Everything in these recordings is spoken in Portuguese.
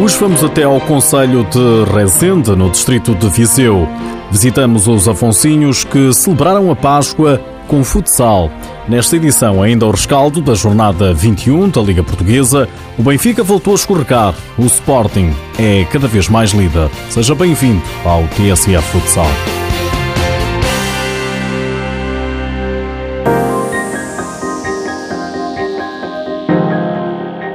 Hoje vamos até ao Conselho de Rezende, no distrito de Viseu. Visitamos os Afonsinhos que celebraram a Páscoa com futsal. Nesta edição, ainda o rescaldo da jornada 21 da Liga Portuguesa, o Benfica voltou a escorregar. O Sporting é cada vez mais líder. Seja bem-vindo ao TSF Futsal.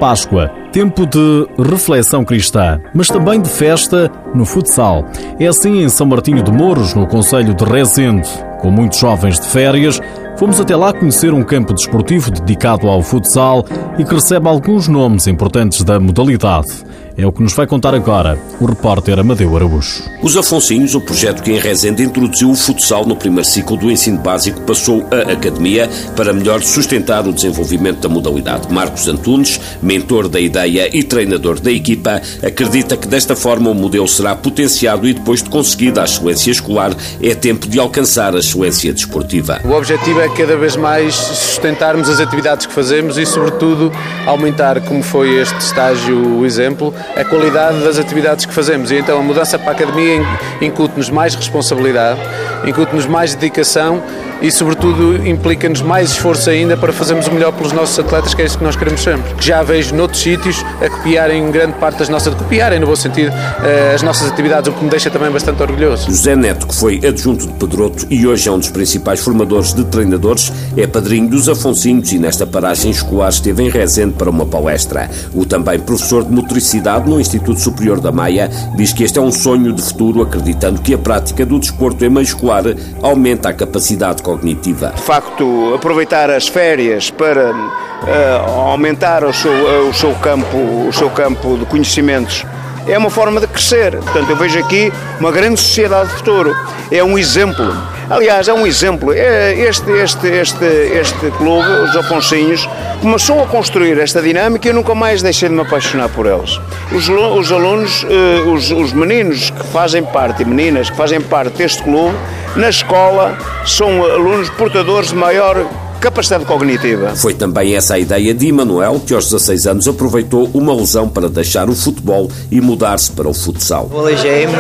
Páscoa, tempo de reflexão cristã, mas também de festa no futsal. É assim em São Martinho de Mouros, no Conselho de Rezende. Com muitos jovens de férias, fomos até lá conhecer um campo desportivo dedicado ao futsal e que recebe alguns nomes importantes da modalidade. É o que nos vai contar agora o repórter Amadeu Araújo. Os Afonsinhos, o projeto que em Rezende introduziu o futsal no primeiro ciclo do ensino básico, passou a academia para melhor sustentar o desenvolvimento da modalidade. Marcos Antunes, mentor da ideia e treinador da equipa, acredita que desta forma o modelo será potenciado e depois de conseguida a excelência escolar, é tempo de alcançar a excelência desportiva. O objetivo é cada vez mais sustentarmos as atividades que fazemos e, sobretudo, aumentar, como foi este estágio o exemplo, a qualidade das atividades que fazemos. E então a mudança para a academia incute-nos mais responsabilidade, incute-nos mais dedicação e, sobretudo, implica-nos mais esforço ainda para fazermos o melhor pelos nossos atletas, que é isso que nós queremos sempre. Que já vejo noutros sítios a copiarem grande parte das nossas, copiarem no bom sentido, eh, as nossas atividades, o que me deixa também bastante orgulhoso. José Neto, que foi adjunto de Pedroto e hoje é um dos principais formadores de treinadores, é padrinho dos Afonsinhos e nesta paragem escolar esteve em Rezende para uma palestra. O também professor de motricidade no Instituto Superior da Maia diz que este é um sonho de futuro, acreditando que a prática do desporto em meio escolar aumenta a capacidade cognitiva. De facto, aproveitar as férias para uh, aumentar o seu, uh, o, seu campo, o seu campo de conhecimentos é uma forma de crescer. Portanto, eu vejo aqui uma grande sociedade de futuro. É um exemplo. Aliás, é um exemplo. É este, este, este, este clube, os Afonsinhos, começou a construir esta dinâmica e eu nunca mais deixei de me apaixonar por eles. Os, os alunos, uh, os, os meninos que fazem parte, e meninas que fazem parte deste clube, na escola são alunos portadores de maior capacidade cognitiva. Foi também essa a ideia de Emanuel, que aos 16 anos aproveitou uma lesão para deixar o futebol e mudar-se para o futsal. Aleijei-me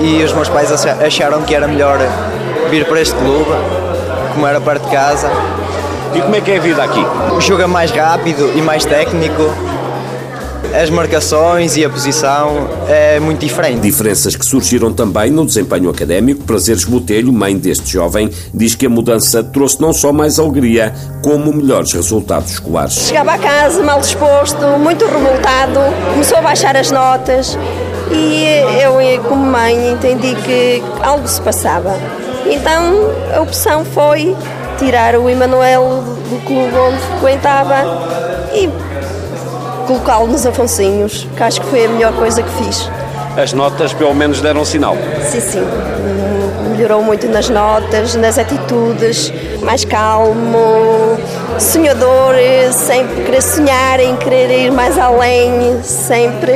e os meus pais acharam que era melhor vir para este clube, como era perto de casa. E como é que é a vida aqui? O jogo é mais rápido e mais técnico as marcações e a posição é muito diferente. Diferenças que surgiram também no desempenho académico. Prazeres Botelho, mãe deste jovem, diz que a mudança trouxe não só mais alegria, como melhores resultados escolares. Chegava a casa mal disposto, muito revoltado, começou a baixar as notas e eu, como mãe, entendi que algo se passava. Então a opção foi tirar o Emanuel do clube onde frequentava e colocá-lo nos Afonsinhos, que acho que foi a melhor coisa que fiz. As notas pelo menos deram sinal? Sim, sim. Melhorou muito nas notas, nas atitudes, mais calmo, sonhador, sempre querer sonhar, em querer ir mais além, sempre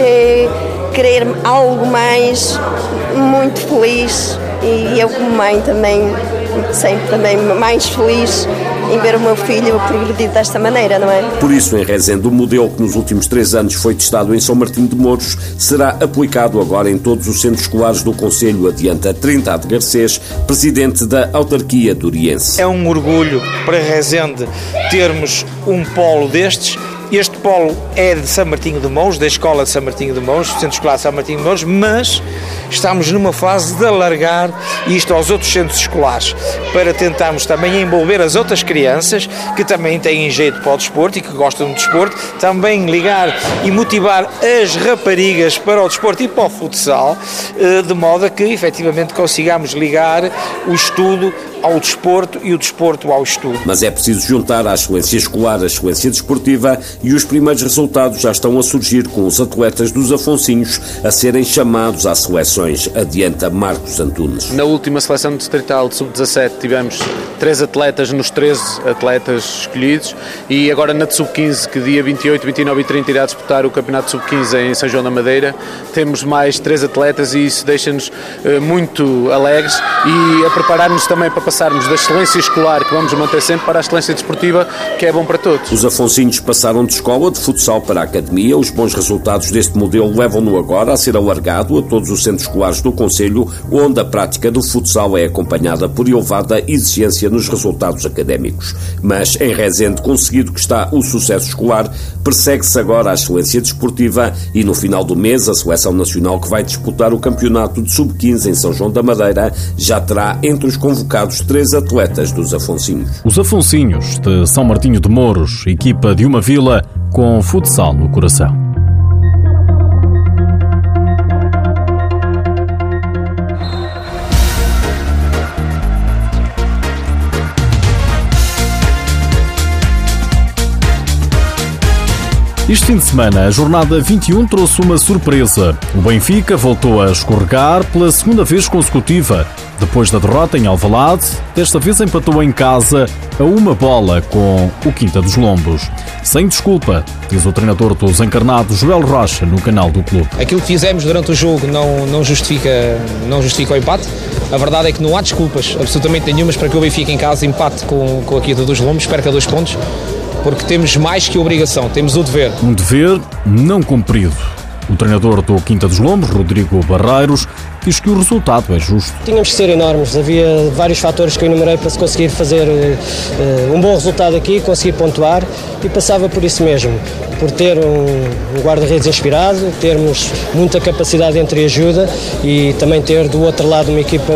querer algo mais, muito feliz. E eu como mãe também, sempre também mais feliz em ver o meu filho progredir desta maneira, não é? Por isso, em Rezende, o modelo que nos últimos três anos foi testado em São Martinho de Mouros será aplicado agora em todos os centros escolares do Conselho, adianta Trindade Garcês, presidente da autarquia duriense. É um orgulho para Rezende termos um polo destes este polo é de São Martinho de Mouros, da Escola de São Martinho de Mouros, Centro Escolar de São Martinho de Mouros, mas estamos numa fase de alargar isto aos outros centros escolares, para tentarmos também envolver as outras crianças que também têm jeito para o desporto e que gostam do desporto, também ligar e motivar as raparigas para o desporto e para o futsal, eh, de modo a que efetivamente consigamos ligar o estudo ao desporto e o desporto ao estudo. Mas é preciso juntar a excelência escolar, a excelência desportiva e os primeiros resultados já estão a surgir com os atletas dos Afonsinhos a serem chamados às seleções, adianta Marcos Antunes. Na última seleção distrital de sub-17 tivemos três atletas nos 13 atletas escolhidos e agora na de sub-15, que dia 28, 29 e 30 irá disputar o campeonato sub-15 em São João da Madeira, temos mais três atletas e isso deixa-nos uh, muito alegres e a preparar-nos também para passarmos da excelência escolar, que vamos manter sempre, para a excelência desportiva, que é bom para todos. Os afonsinhos passaram de escola de futsal para a academia. Os bons resultados deste modelo levam-no agora a ser alargado a todos os centros escolares do Conselho, onde a prática do futsal é acompanhada por elevada exigência nos resultados académicos. Mas em Rezende, conseguido que está o sucesso escolar, persegue-se agora a excelência desportiva e no final do mês a seleção nacional que vai disputar o campeonato de sub-15 em São João da Madeira já terá entre os convocados três atletas dos Afonsinhos. Os Afonsinhos de São Martinho de Mouros, equipa de uma vila com futsal no coração. Este fim de semana, a jornada 21 trouxe uma surpresa. O Benfica voltou a escorregar pela segunda vez consecutiva. Depois da derrota em Alvalade, desta vez empatou em casa a uma bola com o Quinta dos Lombos. Sem desculpa, diz o treinador dos encarnados Joel Rocha no canal do clube. Aquilo que fizemos durante o jogo não, não, justifica, não justifica o empate. A verdade é que não há desculpas absolutamente nenhumas para que o Benfica em casa empate com, com a Quinta dos Lombos, perca dois pontos porque temos mais que obrigação, temos o dever. Um dever não cumprido. O treinador do Quinta dos Lombos, Rodrigo Barreiros, diz que o resultado é justo. Tínhamos que ser enormes, havia vários fatores que eu enumerei para se conseguir fazer uh, um bom resultado aqui, conseguir pontuar e passava por isso mesmo, por ter um, um guarda-redes inspirado, termos muita capacidade entre ajuda e também ter do outro lado uma equipa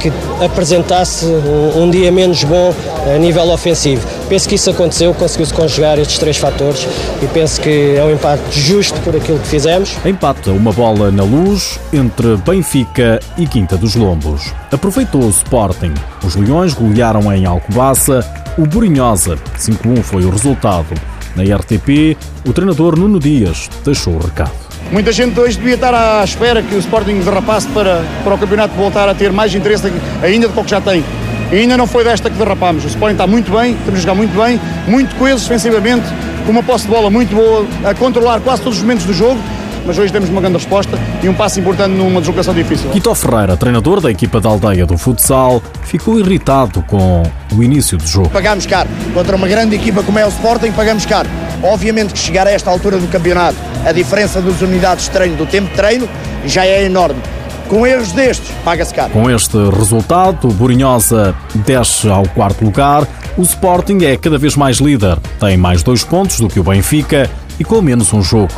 que apresentasse um, um dia menos bom a nível ofensivo. Penso que isso aconteceu, conseguiu-se conjugar estes três fatores e penso que é um empate justo por aquilo que fizemos. Empata uma bola na luz entre Benfica e Quinta dos Lombos. Aproveitou o Sporting. Os Leões golearam em Alcobaça o Burinhosa. 5-1 foi o resultado. Na RTP, o treinador Nuno Dias deixou o recado. Muita gente hoje devia estar à espera que o Sporting derrapasse para, para o campeonato voltar a ter mais interesse ainda do que já tem. E ainda não foi desta que derrapámos. O Sporting está muito bem, estamos a jogar muito bem, muito coeso defensivamente, com uma posse de bola muito boa, a controlar quase todos os momentos do jogo mas hoje temos uma grande resposta e um passo importante numa deslocação difícil. Quito Ferreira, treinador da equipa da aldeia do futsal, ficou irritado com o início do jogo. Pagamos caro. Contra uma grande equipa como é o Sporting, pagamos caro. Obviamente que chegar a esta altura do campeonato, a diferença das unidades de treino, do tempo de treino, já é enorme. Com erros destes, paga-se caro. Com este resultado, o Burinhosa desce ao quarto lugar. O Sporting é cada vez mais líder. Tem mais dois pontos do que o Benfica e com menos um jogo.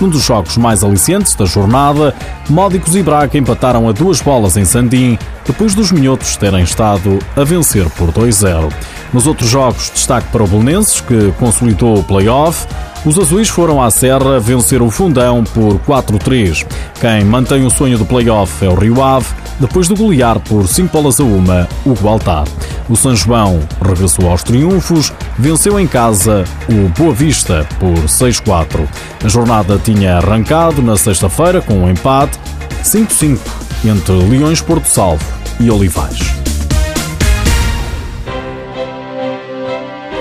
Num dos jogos mais alicientes da jornada, Módicos e Braga empataram a duas bolas em Sandim, depois dos minhotos terem estado a vencer por 2-0. Nos outros jogos, destaque para o Belenenses, que consolidou o play-off. Os azuis foram à Serra vencer o Fundão por 4-3. Quem mantém o sonho do play-off é o Rio Ave, depois de golear por 5 bolas a uma o Gualtar. O São João regressou aos triunfos, venceu em casa o Boa Vista por 6-4. A jornada tinha arrancado na sexta-feira com um empate 5-5 entre Leões Porto Salvo e Olivais.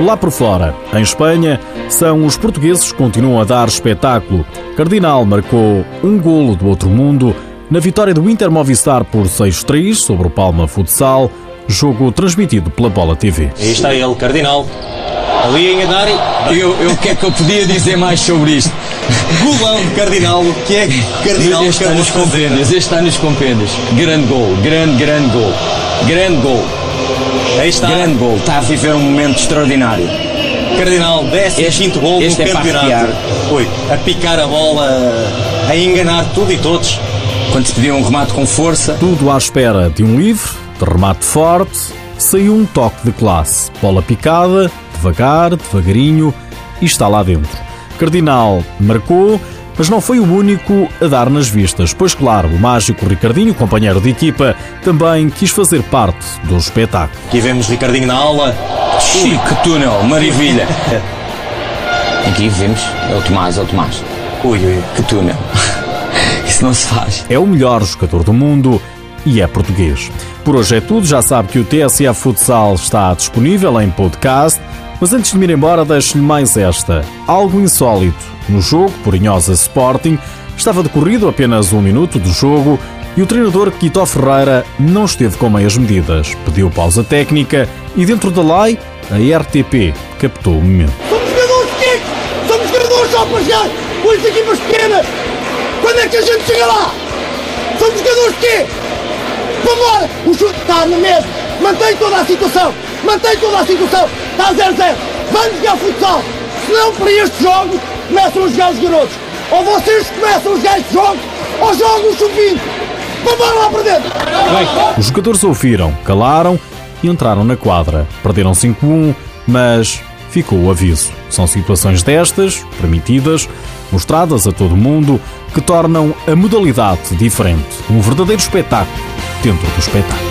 Lá por fora, em Espanha, são os portugueses que continuam a dar espetáculo. Cardinal marcou um golo do outro mundo na vitória do Inter Movistar por 6-3 sobre o Palma Futsal, jogo transmitido pela Bola TV. Aí está ele, Cardinal. Ali a enganar. Eu, eu, o que é que eu podia dizer mais sobre isto? Golão de Cardinal, que é Cardinal este está nos compêndios, este está nos compêndios. Grande gol, grande, grande gol. Grande gol. Aí está. Grande gol, está a viver um momento extraordinário. Cardinal, 15 gol do é campeonato. Oi, a picar a bola, a enganar tudo e todos. Quando se pediu um remate com força. Tudo à espera de um livre, de remate forte, saiu um toque de classe. Bola picada, devagar, devagarinho e está lá dentro. Cardinal marcou, mas não foi o único a dar nas vistas, pois, claro, o mágico Ricardinho, companheiro de equipa, também quis fazer parte do espetáculo. Aqui vemos Ricardinho na aula. Chique túnel, maravilha! Aqui vemos, é o Tomás, é o Tomás. Ui, ui, que túnel! Isso não se faz. É o melhor jogador do mundo e é português. Por hoje é tudo, já sabe que o TSF Futsal está disponível em podcast, mas antes de me ir embora, deixo-lhe mais esta. Algo insólito. No jogo, por Inhosa Sporting, estava decorrido apenas um minuto do jogo E o treinador Quito Ferreira não esteve com meias medidas. Pediu pausa técnica e, dentro da lei, a RTP captou o momento. Somos jogadores pequenos! Somos jogadores só jogar com as equipas pequenas! Quando é que a gente chega lá? Somos jogadores de quê? Vambora! O chute está na mesa! Mantém toda a situação! Mantém toda a situação! Está 0-0! Vamos jogar futsal! Senão, para este jogo, começam a jogar os garotos! Ou vocês começam a jogar este jogo, ou jogam o sub-20! Vambora lá para dentro! Os jogadores ouviram, calaram e entraram na quadra. Perderam 5-1, mas ficou o aviso. São situações destas, permitidas, mostradas a todo mundo, que tornam a modalidade diferente. Um verdadeiro espetáculo dentro do espetáculo.